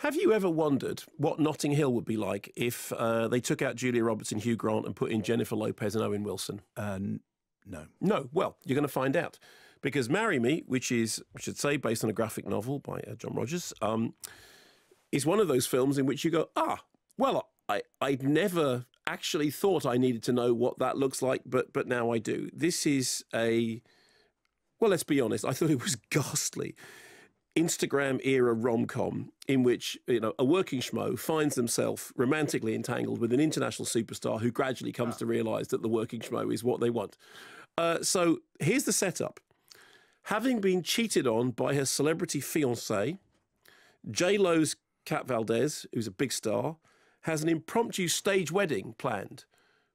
Have you ever wondered what Notting Hill would be like if uh, they took out Julia Roberts and Hugh Grant and put in Jennifer Lopez and Owen Wilson? Uh, no. No. Well, you're going to find out because Marry Me, which is, I should say, based on a graphic novel by uh, John Rogers, um, is one of those films in which you go, ah, well, I, I'd never actually thought I needed to know what that looks like, but but now I do. This is a, well, let's be honest, I thought it was ghastly. Instagram era rom com in which you know a working schmo finds themselves romantically entangled with an international superstar who gradually comes to realise that the working schmo is what they want. Uh, so here's the setup: having been cheated on by her celebrity fiance, J Lo's Kat Valdez, who's a big star, has an impromptu stage wedding planned,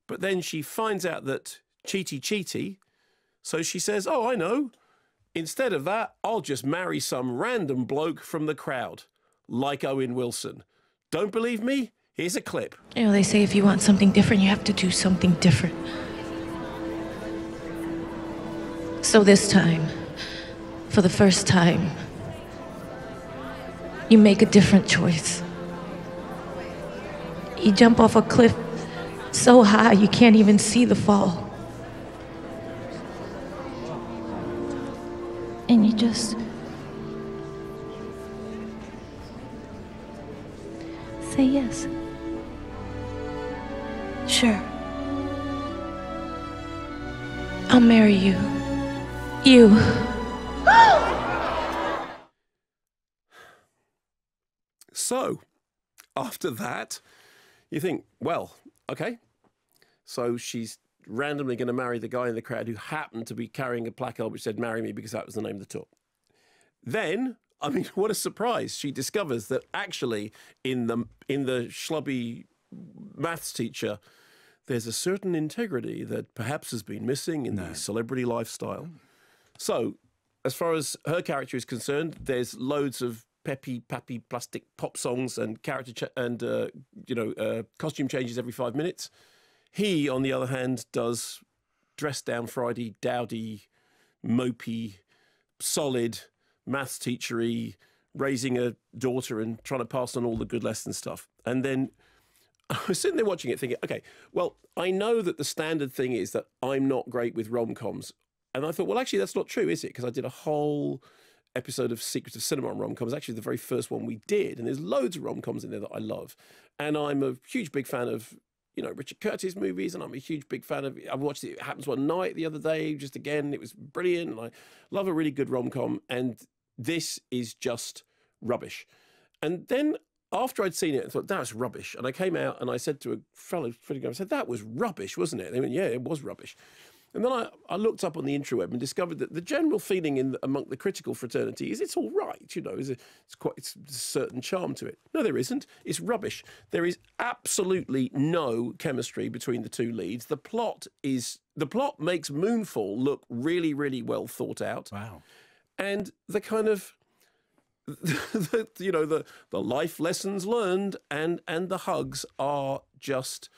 but then she finds out that cheaty cheaty, so she says, "Oh, I know." Instead of that, I'll just marry some random bloke from the crowd, like Owen Wilson. Don't believe me? Here's a clip. You know, they say if you want something different, you have to do something different. So this time, for the first time, you make a different choice. You jump off a cliff so high you can't even see the fall. And you just say yes. Sure. I'll marry you. You. So, after that, you think, well, okay. So she's randomly going to marry the guy in the crowd who happened to be carrying a placard which said, Marry me, because that was the name of the tour. Then, I mean, what a surprise. She discovers that actually, in the, in the schlubby maths teacher, there's a certain integrity that perhaps has been missing in the celebrity lifestyle. So, as far as her character is concerned, there's loads of peppy, pappy, plastic pop songs and character ch- and uh, you know uh, costume changes every five minutes. He, on the other hand, does dress down Friday, dowdy, mopey, solid, maths teachery, raising a daughter and trying to pass on all the good lesson stuff. And then I was sitting there watching it thinking, okay, well, I know that the standard thing is that I'm not great with rom coms. And I thought, well, actually, that's not true, is it? Because I did a whole episode of Secrets of Cinema on rom coms, actually, the very first one we did. And there's loads of rom coms in there that I love. And I'm a huge, big fan of, you know, Richard Curtis movies. And I'm a huge, big fan of, I watched It Happens One Night the other day, just again, it was brilliant. And I love a really good rom com. And this is just rubbish. And then after I'd seen it, I thought that's rubbish. And I came out and I said to a fellow friend, I said that was rubbish, wasn't it? They went, yeah, it was rubbish. And then I, I looked up on the interweb and discovered that the general feeling in among the critical fraternity is it's all right, you know, it's, a, it's quite it's a certain charm to it. No, there isn't. It's rubbish. There is absolutely no chemistry between the two leads. The plot is the plot makes Moonfall look really, really well thought out. Wow. And the kind of the, you know the the life lessons learned and and the hugs are just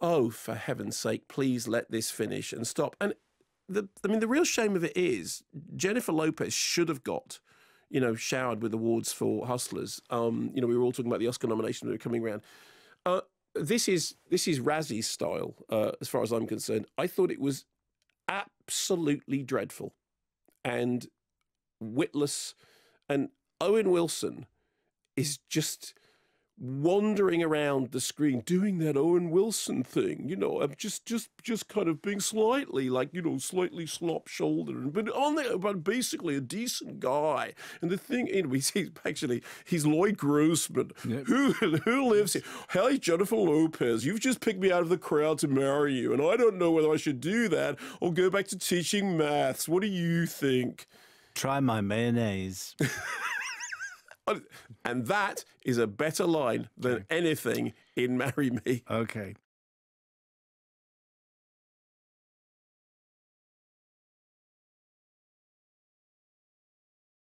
oh for heaven's sake please let this finish and stop. And the i mean the real shame of it is jennifer lopez should have got you know showered with awards for hustlers. Um you know we were all talking about the oscar nominations that were coming around. Uh this is this is Razzie's style uh, as far as i'm concerned. I thought it was absolutely dreadful and witless. And Owen Wilson is just wandering around the screen doing that Owen Wilson thing, you know, I'm just just just kind of being slightly like, you know, slightly slop shouldered, but on there, but basically a decent guy. And the thing, you know, he's, he's actually he's Lloyd Grossman, who who lives here. Hey, Jennifer Lopez, you've just picked me out of the crowd to marry you, and I don't know whether I should do that or go back to teaching maths. What do you think? Try my mayonnaise. And that is a better line than anything in Marry Me. okay.